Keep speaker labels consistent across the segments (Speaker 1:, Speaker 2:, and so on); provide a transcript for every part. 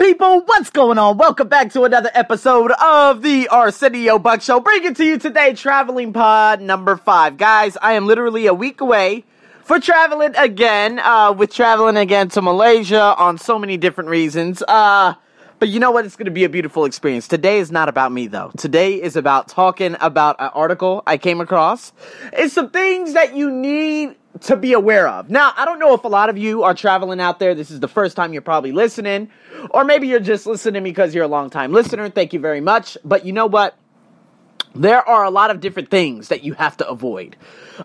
Speaker 1: people? What's going on? Welcome back to another episode of the Arsenio Buck Show. Bringing to you today Traveling Pod number five. Guys, I am literally a week away for traveling again, uh, with traveling again to Malaysia on so many different reasons. Uh, but you know what? It's going to be a beautiful experience. Today is not about me, though. Today is about talking about an article I came across. It's some things that you need to be aware of. Now, I don't know if a lot of you are traveling out there. This is the first time you're probably listening, or maybe you're just listening because you're a long time listener. Thank you very much. But you know what? There are a lot of different things that you have to avoid.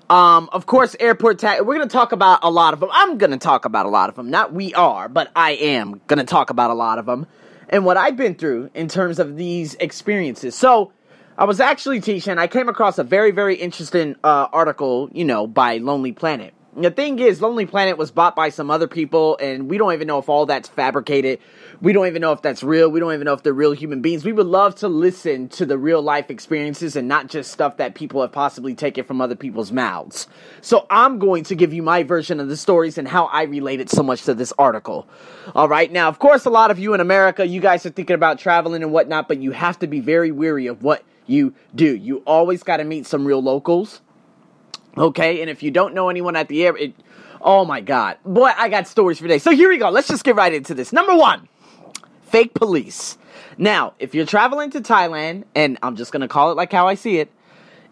Speaker 1: Um, of course, airport tax. We're going to talk about a lot of them. I'm going to talk about a lot of them. Not we are, but I am going to talk about a lot of them and what I've been through in terms of these experiences. So, I was actually teaching, I came across a very, very interesting uh, article, you know, by Lonely Planet. The thing is, Lonely Planet was bought by some other people, and we don't even know if all that's fabricated. We don't even know if that's real. We don't even know if they're real human beings. We would love to listen to the real life experiences and not just stuff that people have possibly taken from other people's mouths. So I'm going to give you my version of the stories and how I related so much to this article. All right. Now, of course, a lot of you in America, you guys are thinking about traveling and whatnot, but you have to be very weary of what you do. You always got to meet some real locals Okay, and if you don't know anyone at the air, it, oh my god, boy, I got stories for today. So here we go. Let's just get right into this. Number one, fake police. Now, if you're traveling to Thailand, and I'm just gonna call it like how I see it,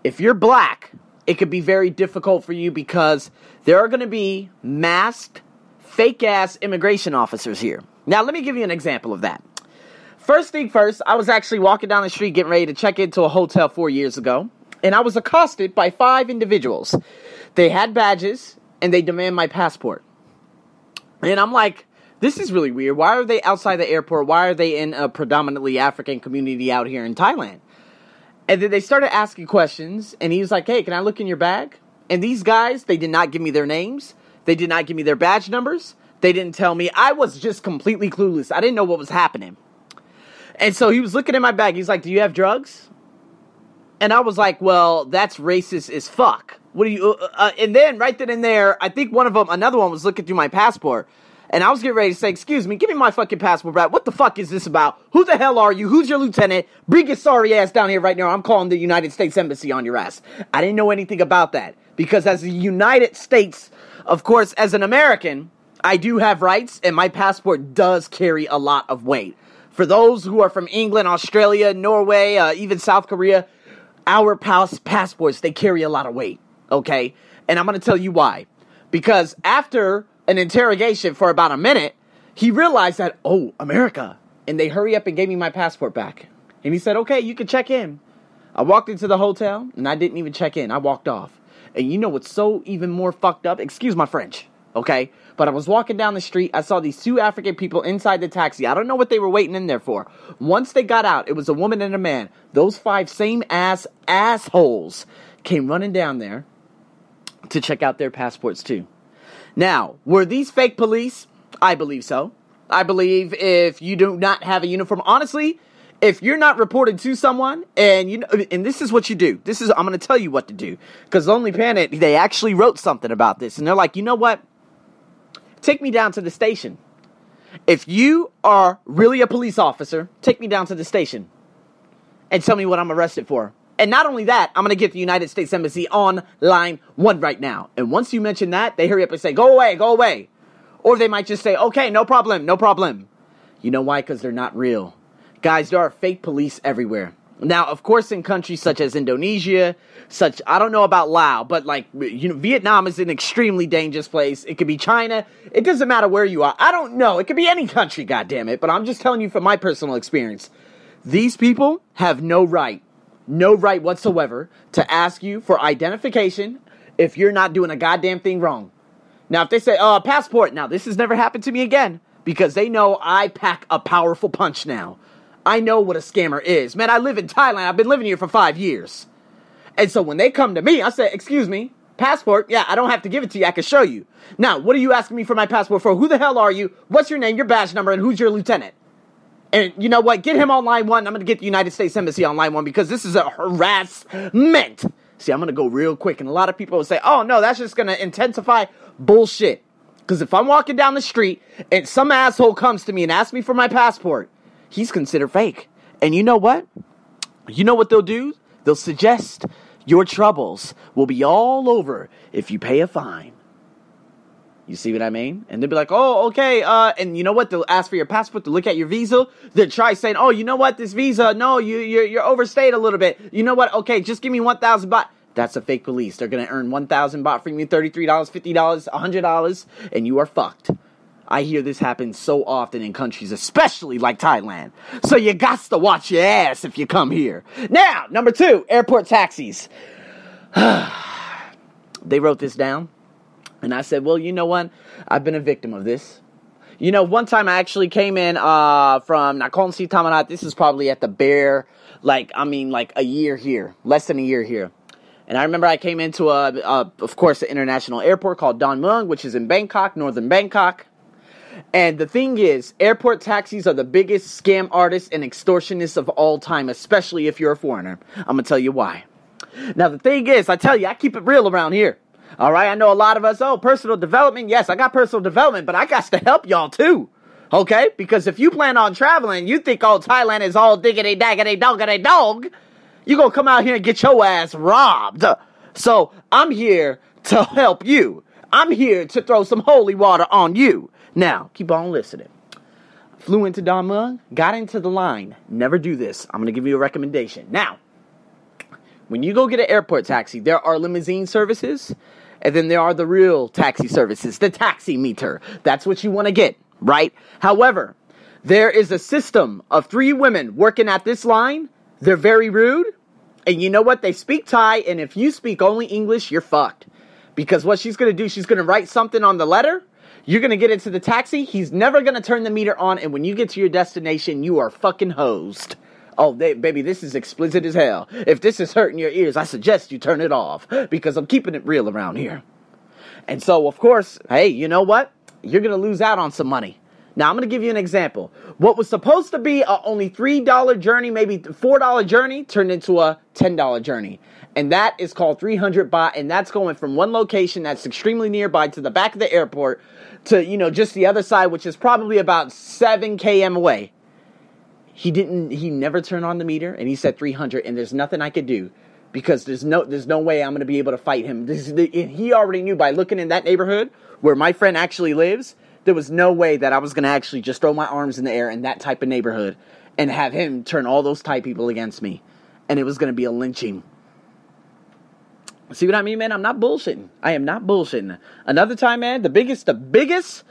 Speaker 1: if you're black, it could be very difficult for you because there are gonna be masked, fake ass immigration officers here. Now, let me give you an example of that. First thing first, I was actually walking down the street getting ready to check into a hotel four years ago and I was accosted by five individuals. They had badges and they demand my passport. And I'm like, this is really weird. Why are they outside the airport? Why are they in a predominantly African community out here in Thailand? And then they started asking questions, and he was like, hey, can I look in your bag? And these guys, they did not give me their names, they did not give me their badge numbers, they didn't tell me. I was just completely clueless. I didn't know what was happening. And so he was looking in my bag. He's like, Do you have drugs? And I was like, well, that's racist as fuck. What do you? Uh, uh, and then right then and there, I think one of them, another one, was looking through my passport, and I was getting ready to say, "Excuse me, give me my fucking passport back. What the fuck is this about? Who the hell are you? Who's your lieutenant? Bring your sorry ass down here right now. I'm calling the United States Embassy on your ass." I didn't know anything about that because as the United States, of course, as an American, I do have rights, and my passport does carry a lot of weight. For those who are from England, Australia, Norway, uh, even South Korea, our pass- passports they carry a lot of weight okay? And i'm going to tell you why. Because after an interrogation for about a minute he realized that oh america. And they hurry up and gave me my passport back. And he said okay you can check in. I walked into the hotel and i didn't even check in. I walked off. And you know what's so even more fucked up? Excuse my french okay but I was walking down the street. I saw these two African people inside the taxi. I don't know what they were waiting in there for. Once they got out, it was a woman and a man. Those five same ass assholes came running down there to check out their passports too. Now, were these fake police? I believe so. I believe if you do not have a uniform, honestly, if you're not reported to someone and you and this is what you do. This is I'm going to tell you what to do because Lonely Planet they actually wrote something about this and they're like, you know what? Take me down to the station. If you are really a police officer, take me down to the station and tell me what I'm arrested for. And not only that, I'm going to get the United States Embassy on line one right now. And once you mention that, they hurry up and say, go away, go away. Or they might just say, okay, no problem, no problem. You know why? Because they're not real. Guys, there are fake police everywhere. Now, of course, in countries such as Indonesia, such I don't know about Laos, but like you know, Vietnam is an extremely dangerous place. It could be China. It doesn't matter where you are. I don't know. It could be any country. God damn it! But I'm just telling you from my personal experience. These people have no right, no right whatsoever to ask you for identification if you're not doing a goddamn thing wrong. Now, if they say, "Oh, passport," now this has never happened to me again because they know I pack a powerful punch now. I know what a scammer is. Man, I live in Thailand. I've been living here for five years. And so when they come to me, I say, excuse me, passport? Yeah, I don't have to give it to you. I can show you. Now, what are you asking me for my passport for? Who the hell are you? What's your name, your badge number, and who's your lieutenant? And you know what? Get him on line one. I'm going to get the United States Embassy on line one because this is a harassment. See, I'm going to go real quick. And a lot of people will say, oh, no, that's just going to intensify. Bullshit. Because if I'm walking down the street and some asshole comes to me and asks me for my passport, he's considered fake. And you know what? You know what they'll do? They'll suggest your troubles will be all over if you pay a fine. You see what I mean? And they'll be like, oh, okay. Uh, and you know what? They'll ask for your passport to look at your visa. They'll try saying, oh, you know what? This visa, no, you, you're, you're overstayed a little bit. You know what? Okay, just give me 1,000 baht. That's a fake police. They're going to earn 1,000 baht from you, $33, $50, $100, and you are fucked. I hear this happen so often in countries, especially like Thailand. So you got to watch your ass if you come here. Now, number two, airport taxis. they wrote this down. And I said, well, you know what? I've been a victim of this. You know, one time I actually came in uh, from Nakhon Si Thammarat. This is probably at the bare, like, I mean, like a year here, less than a year here. And I remember I came into a, a of course, an international airport called Don Mueang, which is in Bangkok, northern Bangkok. And the thing is, airport taxis are the biggest scam artists and extortionists of all time, especially if you're a foreigner. I'm gonna tell you why. Now, the thing is, I tell you, I keep it real around here. All right, I know a lot of us, oh, personal development. Yes, I got personal development, but I got to help y'all too. Okay? Because if you plan on traveling, you think, oh, Thailand is all diggity daggity doggity dog, you gonna come out here and get your ass robbed. So I'm here to help you. I'm here to throw some holy water on you. Now, keep on listening. Flew into Mueang, got into the line. Never do this. I'm gonna give you a recommendation. Now, when you go get an airport taxi, there are limousine services and then there are the real taxi services, the taxi meter. That's what you want to get, right? However, there is a system of three women working at this line. They're very rude. And you know what? They speak Thai, and if you speak only English, you're fucked. Because what she's gonna do, she's gonna write something on the letter. You're gonna get into the taxi. He's never gonna turn the meter on, and when you get to your destination, you are fucking hosed. Oh, they, baby, this is explicit as hell. If this is hurting your ears, I suggest you turn it off because I'm keeping it real around here. And so, of course, hey, you know what? You're going to lose out on some money. Now, I'm going to give you an example. What was supposed to be a only $3 journey, maybe $4 journey, turned into a $10 journey. And that is called 300 baht. And that's going from one location that's extremely nearby to the back of the airport to, you know, just the other side, which is probably about 7 km away. He didn't. He never turned on the meter, and he said 300. And there's nothing I could do because there's no there's no way I'm going to be able to fight him. The, he already knew by looking in that neighborhood where my friend actually lives. There was no way that I was going to actually just throw my arms in the air in that type of neighborhood and have him turn all those Thai people against me, and it was going to be a lynching. See what I mean, man? I'm not bullshitting. I am not bullshitting. Another time, man, the biggest, the biggest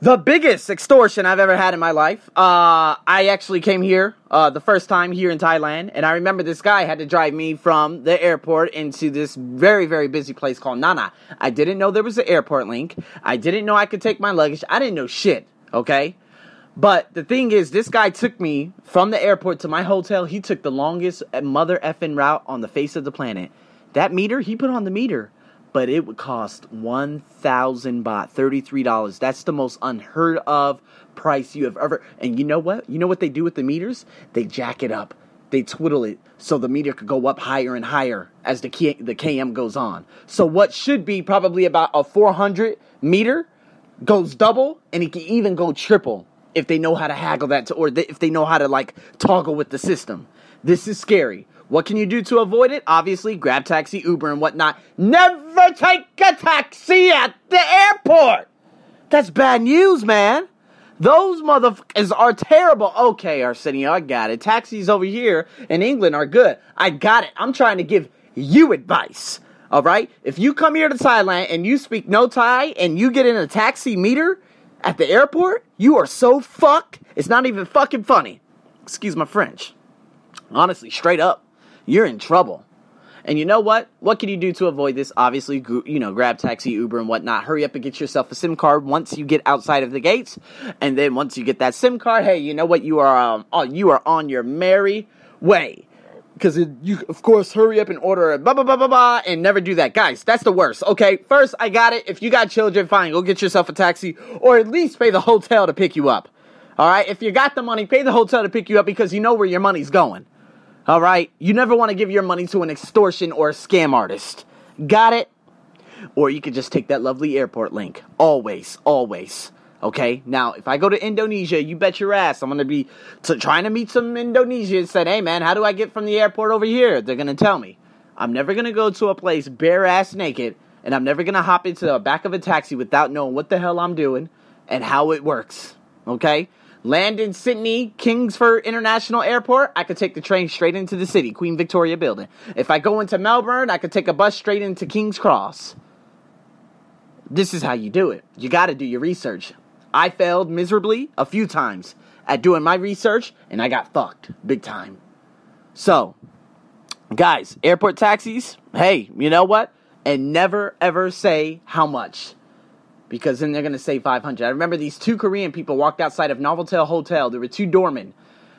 Speaker 1: the biggest extortion I've ever had in my life. Uh, I actually came here uh, the first time here in Thailand, and I remember this guy had to drive me from the airport into this very, very busy place called Nana. I didn't know there was an airport link. I didn't know I could take my luggage. I didn't know shit, okay? But the thing is, this guy took me from the airport to my hotel. He took the longest mother effing route on the face of the planet. That meter, he put on the meter but it would cost 1000 baht, $33. That's the most unheard of price you have ever. And you know what? You know what they do with the meters? They jack it up. They twiddle it so the meter could go up higher and higher as the K- the KM goes on. So what should be probably about a 400 meter goes double and it can even go triple if they know how to haggle that to, or if they know how to like toggle with the system. This is scary. What can you do to avoid it? Obviously, grab taxi, Uber, and whatnot. Never take a taxi at the airport! That's bad news, man. Those motherfuckers are terrible. Okay, Arsenio, I got it. Taxis over here in England are good. I got it. I'm trying to give you advice. All right? If you come here to Thailand and you speak no Thai and you get in a taxi meter at the airport, you are so fucked. It's not even fucking funny. Excuse my French. Honestly, straight up you're in trouble. And you know what? What can you do to avoid this? Obviously, you know, grab taxi, Uber, and whatnot. Hurry up and get yourself a SIM card once you get outside of the gates. And then once you get that SIM card, hey, you know what? You are um, oh, you are on your merry way. Because you, of course, hurry up and order a blah blah blah blah blah, and never do that, guys. That's the worst. Okay, first I got it. If you got children, fine, go get yourself a taxi, or at least pay the hotel to pick you up. All right, if you got the money, pay the hotel to pick you up because you know where your money's going. All right? You never want to give your money to an extortion or a scam artist. Got it? or you could just take that lovely airport link. Always, always. Okay, now if I go to Indonesia, you bet your ass I'm gonna be t- trying to meet some Indonesians. Said, hey man, how do I get from the airport over here? They're gonna tell me. I'm never gonna go to a place bare ass naked, and I'm never gonna hop into the back of a taxi without knowing what the hell I'm doing and how it works. Okay, land in Sydney Kingsford International Airport, I could take the train straight into the city, Queen Victoria Building. If I go into Melbourne, I could take a bus straight into King's Cross. This is how you do it. You got to do your research. I failed miserably a few times at doing my research and I got fucked big time. So, guys, airport taxis, hey, you know what? And never ever say how much because then they're going to say 500. I remember these two Korean people walked outside of Novotel Hotel. There were two doormen.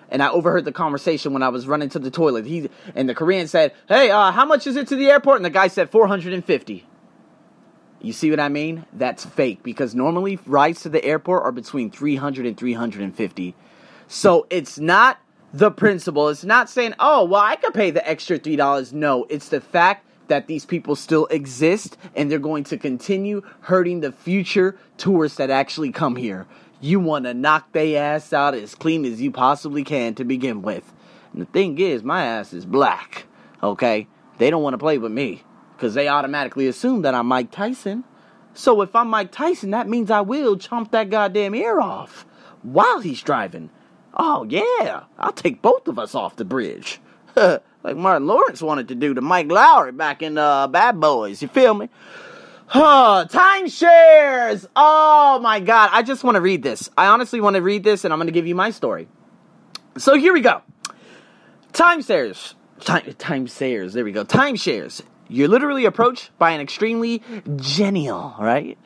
Speaker 1: And I overheard the conversation when I was running to the toilet. He and the Korean said, "Hey, uh, how much is it to the airport?" And the guy said 450. You see what I mean? That's fake because normally rides to the airport are between 300 and 350. So it's not the principle. It's not saying, "Oh, well, I could pay the extra $3." No, it's the fact that these people still exist and they're going to continue hurting the future tourists that actually come here. You want to knock their ass out as clean as you possibly can to begin with. And the thing is, my ass is black. Okay? They don't want to play with me because they automatically assume that I'm Mike Tyson. So if I'm Mike Tyson, that means I will chomp that goddamn ear off while he's driving. Oh, yeah, I'll take both of us off the bridge. like Martin Lawrence wanted to do to Mike Lowrey back in uh, Bad Boys. You feel me? Huh, timeshares. Oh my God. I just want to read this. I honestly want to read this and I'm going to give you my story. So here we go. Timeshares. Time, timeshares. There we go. Timeshares. You're literally approached by an extremely genial, right?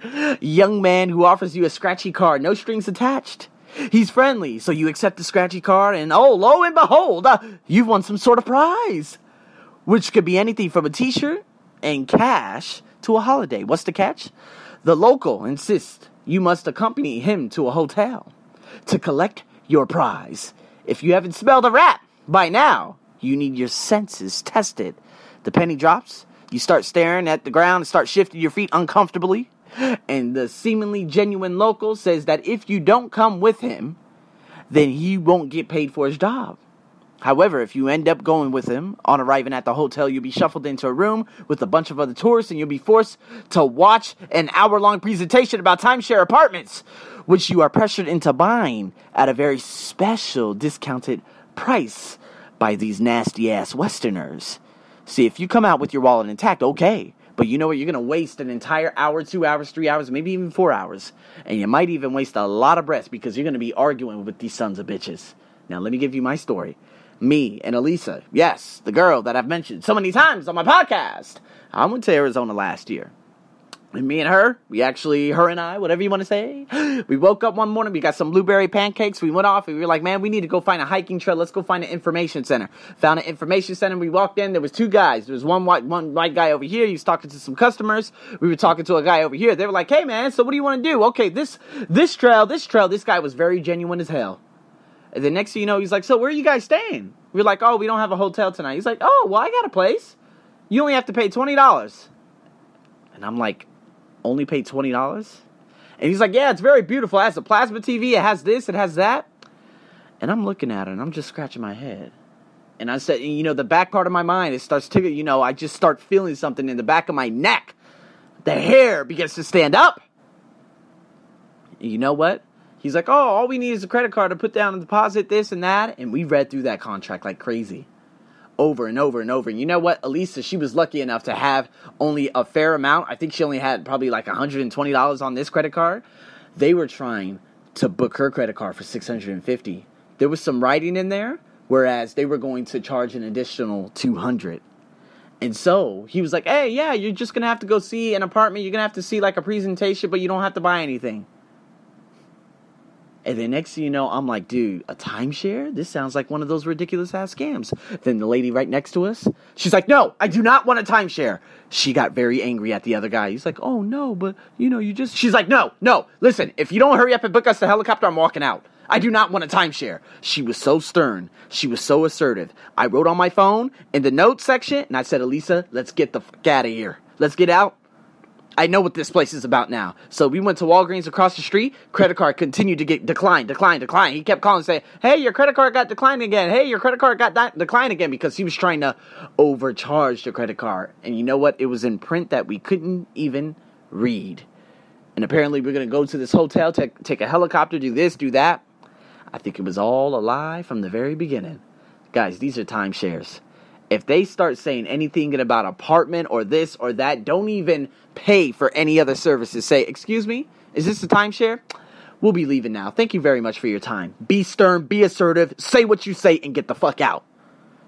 Speaker 1: Young man who offers you a scratchy card, no strings attached. He's friendly, so you accept the scratchy card, and oh, lo and behold, uh, you've won some sort of prize. Which could be anything from a t shirt and cash to a holiday. What's the catch? The local insists you must accompany him to a hotel to collect your prize. If you haven't smelled a rat by now, you need your senses tested. The penny drops, you start staring at the ground and start shifting your feet uncomfortably. And the seemingly genuine local says that if you don't come with him, then he won't get paid for his job. However, if you end up going with him, on arriving at the hotel, you'll be shuffled into a room with a bunch of other tourists and you'll be forced to watch an hour long presentation about timeshare apartments, which you are pressured into buying at a very special discounted price by these nasty ass Westerners. See, if you come out with your wallet intact, okay. But you know what? You're going to waste an entire hour, two hours, three hours, maybe even four hours. And you might even waste a lot of breath because you're going to be arguing with these sons of bitches. Now, let me give you my story. Me and Elisa, yes, the girl that I've mentioned so many times on my podcast. I went to Arizona last year. And me and her, we actually, her and I, whatever you want to say, we woke up one morning, we got some blueberry pancakes, we went off, and we were like, man, we need to go find a hiking trail, let's go find an information center. Found an information center, we walked in, there was two guys, there was one white, one white guy over here, he was talking to some customers, we were talking to a guy over here, they were like, hey man, so what do you want to do? Okay, this, this trail, this trail, this guy was very genuine as hell. And the next thing you know, he's like, so where are you guys staying? We are like, oh, we don't have a hotel tonight. He's like, oh, well, I got a place. You only have to pay $20. And I'm like, only pay $20? And he's like, yeah, it's very beautiful. It has a plasma TV. It has this. It has that. And I'm looking at it and I'm just scratching my head. And I said, you know, the back part of my mind, it starts to, you know, I just start feeling something in the back of my neck. The hair begins to stand up. And you know what? He's like, oh, all we need is a credit card to put down a deposit, this and that. And we read through that contract like crazy over and over and over. And you know what? Elisa, she was lucky enough to have only a fair amount. I think she only had probably like $120 on this credit card. They were trying to book her credit card for 650. There was some writing in there, whereas they were going to charge an additional 200. And so he was like, "Hey, yeah, you're just going to have to go see an apartment. You're going to have to see like a presentation, but you don't have to buy anything." And then next thing you know, I'm like, dude, a timeshare? This sounds like one of those ridiculous ass scams. Then the lady right next to us, she's like, no, I do not want a timeshare. She got very angry at the other guy. He's like, oh no, but you know, you just. She's like, no, no, listen, if you don't hurry up and book us the helicopter, I'm walking out. I do not want a timeshare. She was so stern. She was so assertive. I wrote on my phone in the notes section and I said, Elisa, let's get the fuck out of here. Let's get out. I know what this place is about now. So we went to Walgreens across the street. Credit card continued to get declined, declined, declined. He kept calling saying, Hey, your credit card got declined again. Hey, your credit card got di- declined again because he was trying to overcharge the credit card. And you know what? It was in print that we couldn't even read. And apparently we're to go to this hotel, take, take a helicopter, do this, do that. I think it was all a lie from the very beginning. Guys, these are timeshares. If they start saying anything about apartment or this or that, don't even pay for any other services. Say, excuse me, is this a timeshare? We'll be leaving now. Thank you very much for your time. Be stern, be assertive, say what you say, and get the fuck out.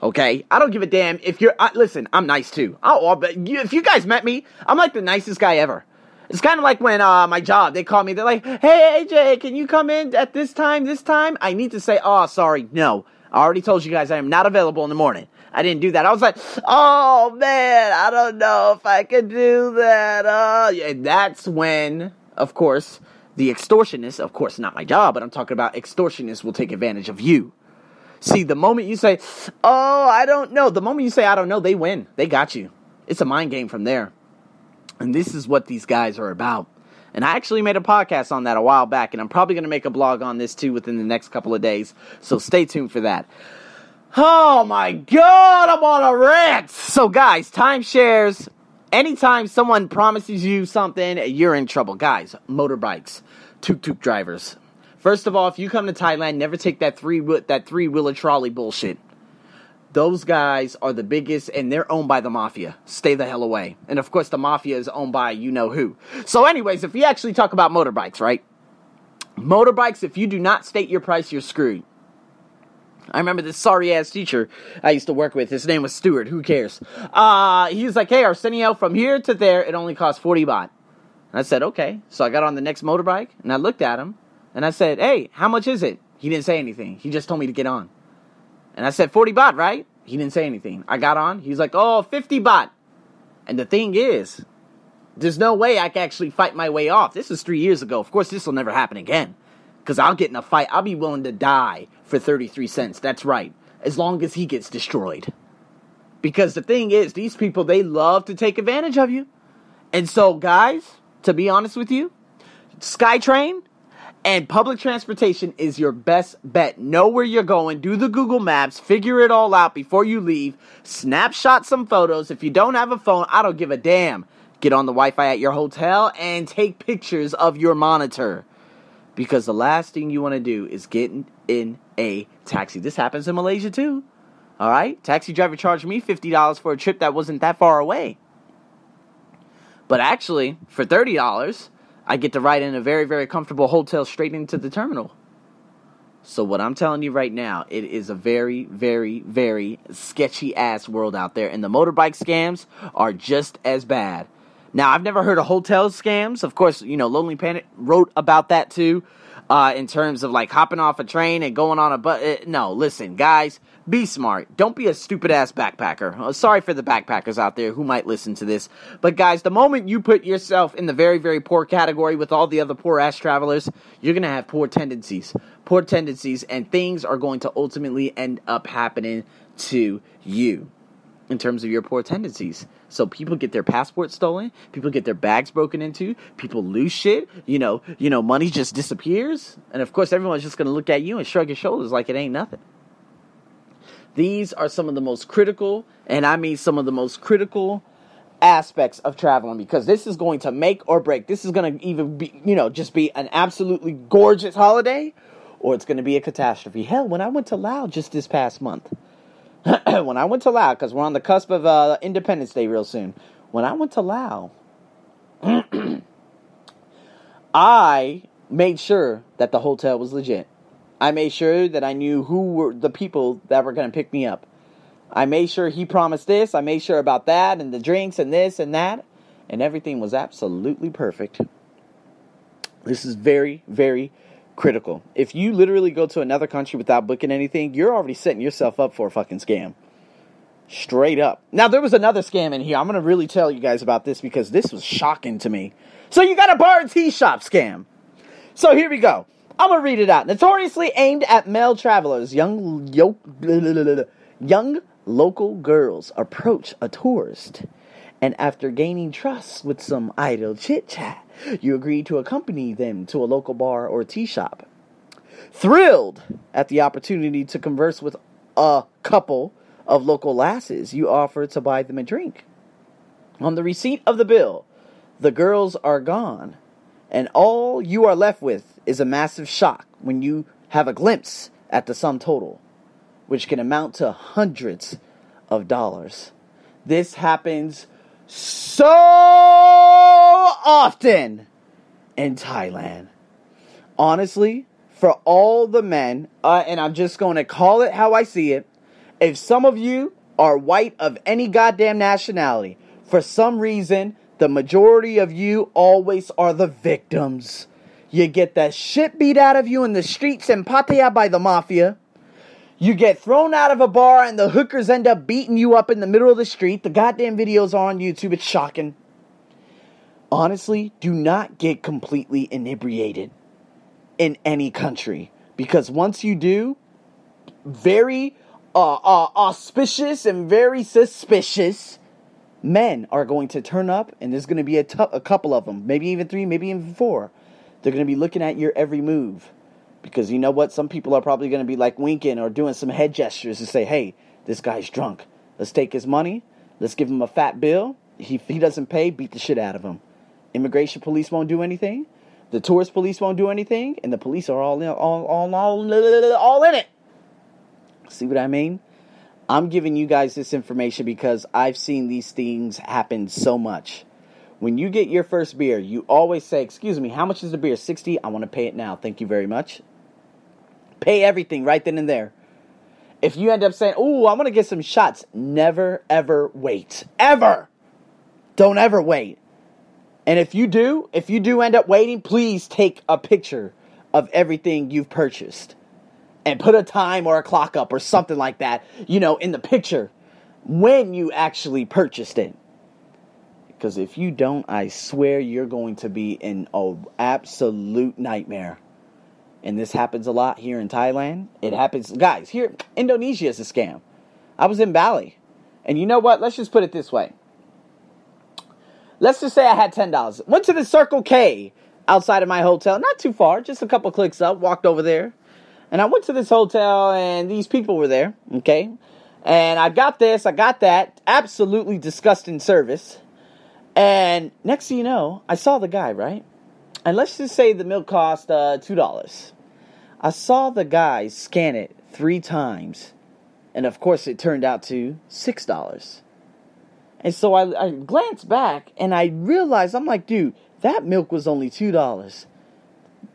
Speaker 1: Okay, I don't give a damn if you're. I, listen, I'm nice too. Oh, but if you guys met me, I'm like the nicest guy ever. It's kind of like when uh, my job, they call me, they're like, hey, AJ, can you come in at this time, this time? I need to say, oh, sorry, no. I already told you guys I am not available in the morning. I didn't do that. I was like, oh man, I don't know if I can do that. Uh, and that's when, of course, the extortionist, of course, not my job, but I'm talking about extortionists will take advantage of you. See, the moment you say, oh, I don't know, the moment you say, I don't know, they win. They got you. It's a mind game from there. And this is what these guys are about. And I actually made a podcast on that a while back, and I'm probably going to make a blog on this too within the next couple of days. So stay tuned for that. Oh my god, I'm on a rant! So, guys, timeshares, anytime someone promises you something, you're in trouble. Guys, motorbikes, tuk tuk drivers. First of all, if you come to Thailand, never take that three that three wheeler trolley bullshit. Those guys are the biggest, and they're owned by the mafia. Stay the hell away. And of course, the mafia is owned by you know who. So, anyways, if we actually talk about motorbikes, right? Motorbikes, if you do not state your price, you're screwed. I remember this sorry ass teacher I used to work with. His name was Stewart. Who cares? Uh, he was like, hey, Arsenio, from here to there, it only costs 40 baht. And I said, okay. So I got on the next motorbike and I looked at him and I said, hey, how much is it? He didn't say anything. He just told me to get on. And I said, 40 baht, right? He didn't say anything. I got on. He's like, oh, 50 baht. And the thing is, there's no way I can actually fight my way off. This was three years ago. Of course, this will never happen again. Because I'll get in a fight. I'll be willing to die for 33 cents. That's right. As long as he gets destroyed. Because the thing is, these people, they love to take advantage of you. And so, guys, to be honest with you, SkyTrain and public transportation is your best bet. Know where you're going, do the Google Maps, figure it all out before you leave, snapshot some photos. If you don't have a phone, I don't give a damn. Get on the Wi Fi at your hotel and take pictures of your monitor because the last thing you want to do is get in a taxi. This happens in Malaysia too. All right? Taxi driver charged me $50 for a trip that wasn't that far away. But actually, for $30, I get to ride in a very, very comfortable hotel straight into the terminal. So, what I'm telling you right now, it is a very, very, very sketchy ass world out there, and the motorbike scams are just as bad. Now, I've never heard of hotel scams. Of course, you know, Lonely Planet wrote about that too, uh, in terms of like hopping off a train and going on a bus. Uh, no, listen, guys, be smart. Don't be a stupid ass backpacker. Uh, sorry for the backpackers out there who might listen to this. But, guys, the moment you put yourself in the very, very poor category with all the other poor ass travelers, you're going to have poor tendencies. Poor tendencies, and things are going to ultimately end up happening to you in terms of your poor tendencies. So people get their passports stolen, people get their bags broken into, people lose shit, you know, you know, money just disappears, and of course everyone's just going to look at you and shrug your shoulders like it ain't nothing. These are some of the most critical, and I mean some of the most critical aspects of traveling because this is going to make or break. This is going to even be, you know, just be an absolutely gorgeous holiday or it's going to be a catastrophe. Hell, when I went to Laos just this past month, when I went to Laos, because we're on the cusp of uh, Independence Day real soon. When I went to Laos, I made sure that the hotel was legit. I made sure that I knew who were the people that were going to pick me up. I made sure he promised this. I made sure about that and the drinks and this and that. And everything was absolutely perfect. This is very, very critical. If you literally go to another country without booking anything, you're already setting yourself up for a fucking scam. Straight up. Now, there was another scam in here. I'm going to really tell you guys about this because this was shocking to me. So, you got a bar and tea shop scam. So, here we go. I'm going to read it out. Notoriously aimed at male travelers, young, yo, young local girls approach a tourist And after gaining trust with some idle chit chat, you agree to accompany them to a local bar or tea shop. Thrilled at the opportunity to converse with a couple of local lasses, you offer to buy them a drink. On the receipt of the bill, the girls are gone, and all you are left with is a massive shock when you have a glimpse at the sum total, which can amount to hundreds of dollars. This happens so often in Thailand. Honestly, for all the men, uh, and I'm just going to call it how I see it, if some of you are white of any goddamn nationality, for some reason, the majority of you always are the victims. You get the shit beat out of you in the streets in Pattaya by the mafia. You get thrown out of a bar and the hookers end up beating you up in the middle of the street. The goddamn videos are on YouTube. It's shocking. Honestly, do not get completely inebriated in any country because once you do, very uh, uh, auspicious and very suspicious men are going to turn up, and there's going to be a, t- a couple of them, maybe even three, maybe even four. They're going to be looking at your every move. Because you know what? Some people are probably going to be like winking or doing some head gestures to say, hey, this guy's drunk. Let's take his money. Let's give him a fat bill. He, he doesn't pay, beat the shit out of him. Immigration police won't do anything. The tourist police won't do anything. And the police are all in, all, all, all, all in it. See what I mean? I'm giving you guys this information because I've seen these things happen so much. When you get your first beer, you always say, Excuse me, how much is the beer? 60 I want to pay it now. Thank you very much. Pay everything right then and there. If you end up saying, Oh, I want to get some shots, never, ever wait. Ever. Don't ever wait. And if you do, if you do end up waiting, please take a picture of everything you've purchased and put a time or a clock up or something like that, you know, in the picture when you actually purchased it. Because if you don't, I swear you're going to be in an absolute nightmare. And this happens a lot here in Thailand. It happens, guys, here, Indonesia is a scam. I was in Bali. And you know what? Let's just put it this way. Let's just say I had $10. Went to the Circle K outside of my hotel, not too far, just a couple clicks up, walked over there and I went to this hotel and these people were there, okay? And I got this, I got that. Absolutely disgusting service. And next thing you know, I saw the guy, right? And let's just say the milk cost uh, $2. I saw the guy scan it three times. And of course, it turned out to $6. And so I, I glanced back and I realized, I'm like, dude, that milk was only $2.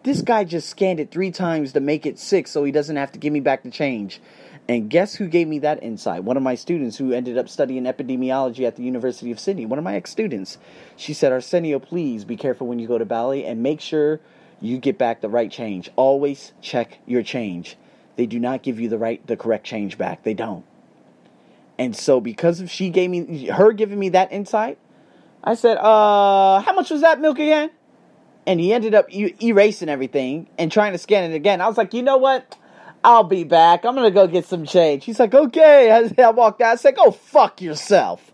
Speaker 1: This guy just scanned it three times to make it six so he doesn't have to give me back the change. And guess who gave me that insight? One of my students who ended up studying epidemiology at the University of Sydney. One of my ex students. She said, Arsenio, please be careful when you go to Bali and make sure you get back the right change. Always check your change. They do not give you the right, the correct change back. They don't. And so, because of she gave me her giving me that insight, I said, "Uh, how much was that milk again?" and he ended up erasing everything and trying to scan it again. I was like, you know what? I'll be back. I'm gonna go get some change. He's like, okay. I walked out. I said, go fuck yourself.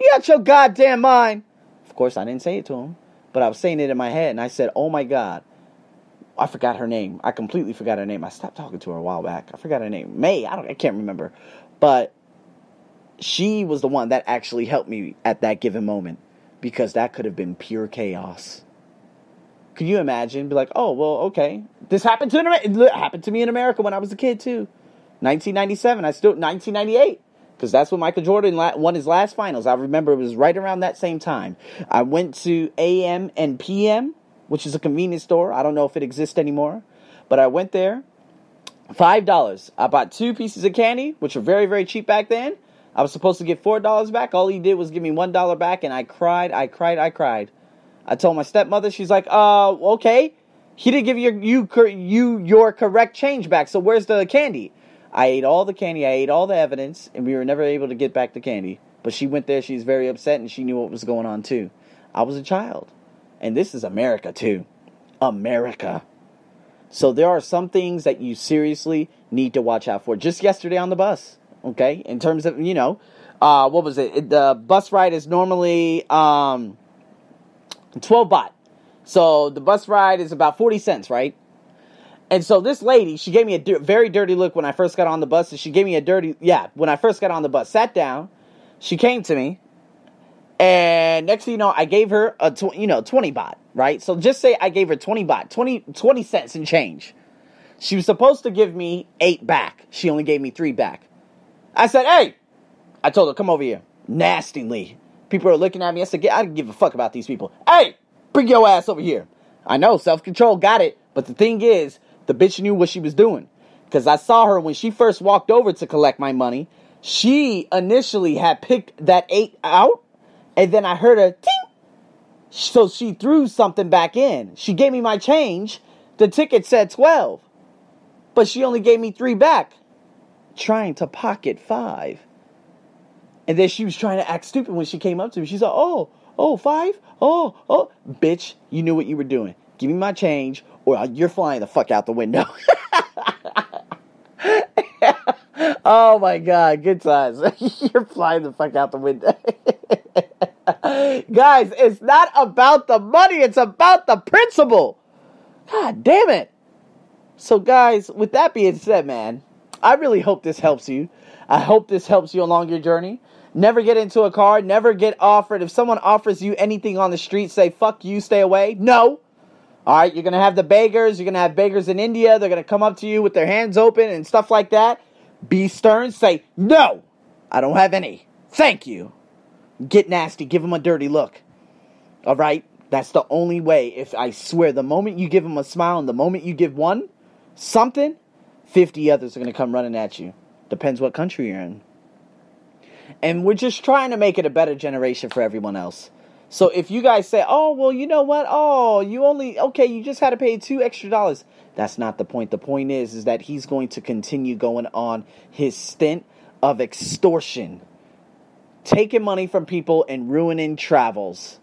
Speaker 1: You got your goddamn mind. Of course, I didn't say it to him, but I was saying it in my head, and I said, oh my god. I forgot her name. I completely forgot her name. I stopped talking to her a while back. I forgot her name. May. I don't. I can't remember. But she was the one that actually helped me at that given moment because that could have been pure chaos. Could you imagine? Be like, oh well, okay. This happened to it happened to me in America when I was a kid too. 1997. I still 1998 because that's when Michael Jordan won his last finals. I remember it was right around that same time. I went to AM and PM, which is a convenience store. I don't know if it exists anymore, but I went there. Five dollars. I bought two pieces of candy, which were very very cheap back then. I was supposed to get four dollars back. All he did was give me one dollar back, and I cried. I cried. I cried. I told my stepmother, she's like, uh, okay. He didn't give you you you your correct change back. So where's the candy? I ate all the candy. I ate all the evidence, and we were never able to get back the candy. But she went there. She's very upset, and she knew what was going on too. I was a child, and this is America too, America. So there are some things that you seriously need to watch out for. Just yesterday on the bus, okay, in terms of you know, uh, what was it? The bus ride is normally um, 12 baht. So the bus ride is about 40 cents, right? And so this lady, she gave me a di- very dirty look when I first got on the bus. And she gave me a dirty, yeah, when I first got on the bus. Sat down. She came to me. And next thing you know, I gave her a, tw- you know, 20 baht, right? So just say I gave her 20 baht, 20, 20 cents and change. She was supposed to give me eight back. She only gave me three back. I said, hey, I told her, come over here. Nastily. People are looking at me. I said, I don't give a fuck about these people. Hey, bring your ass over here. I know, self control, got it. But the thing is, the bitch knew what she was doing. Because I saw her when she first walked over to collect my money. She initially had picked that eight out, and then I heard a ting. So she threw something back in. She gave me my change. The ticket said 12, but she only gave me three back, trying to pocket five. And then she was trying to act stupid when she came up to me. She said, Oh, oh, five? Oh, oh. Bitch, you knew what you were doing. Give me my change, or you're flying the fuck out the window. oh my god, good times. you're flying the fuck out the window. Guys, it's not about the money, it's about the principle. God damn it. So, guys, with that being said, man, I really hope this helps you. I hope this helps you along your journey. Never get into a car, never get offered. If someone offers you anything on the street, say, fuck you, stay away. No. All right, you're going to have the beggars. You're going to have beggars in India. They're going to come up to you with their hands open and stuff like that. Be stern. Say, no, I don't have any. Thank you. Get nasty. Give them a dirty look. All right? That's the only way. If I swear, the moment you give them a smile and the moment you give one something, 50 others are going to come running at you. Depends what country you're in. And we're just trying to make it a better generation for everyone else. So if you guys say, "Oh, well, you know what? Oh, you only okay, you just had to pay 2 extra dollars." That's not the point. The point is is that he's going to continue going on his stint of extortion. Taking money from people and ruining travels.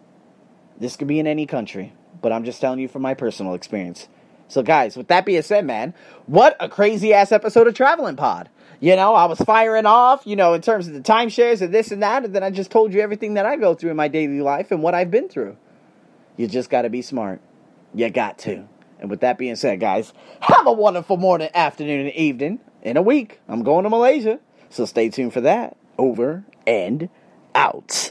Speaker 1: This could be in any country, but I'm just telling you from my personal experience. So guys, with that being said, man, what a crazy ass episode of Traveling Pod. You know, I was firing off, you know, in terms of the timeshares and this and that, and then I just told you everything that I go through in my daily life and what I've been through. You just got to be smart. You got to. And with that being said, guys, have a wonderful morning, afternoon, and evening. In a week, I'm going to Malaysia. So stay tuned for that. Over and out.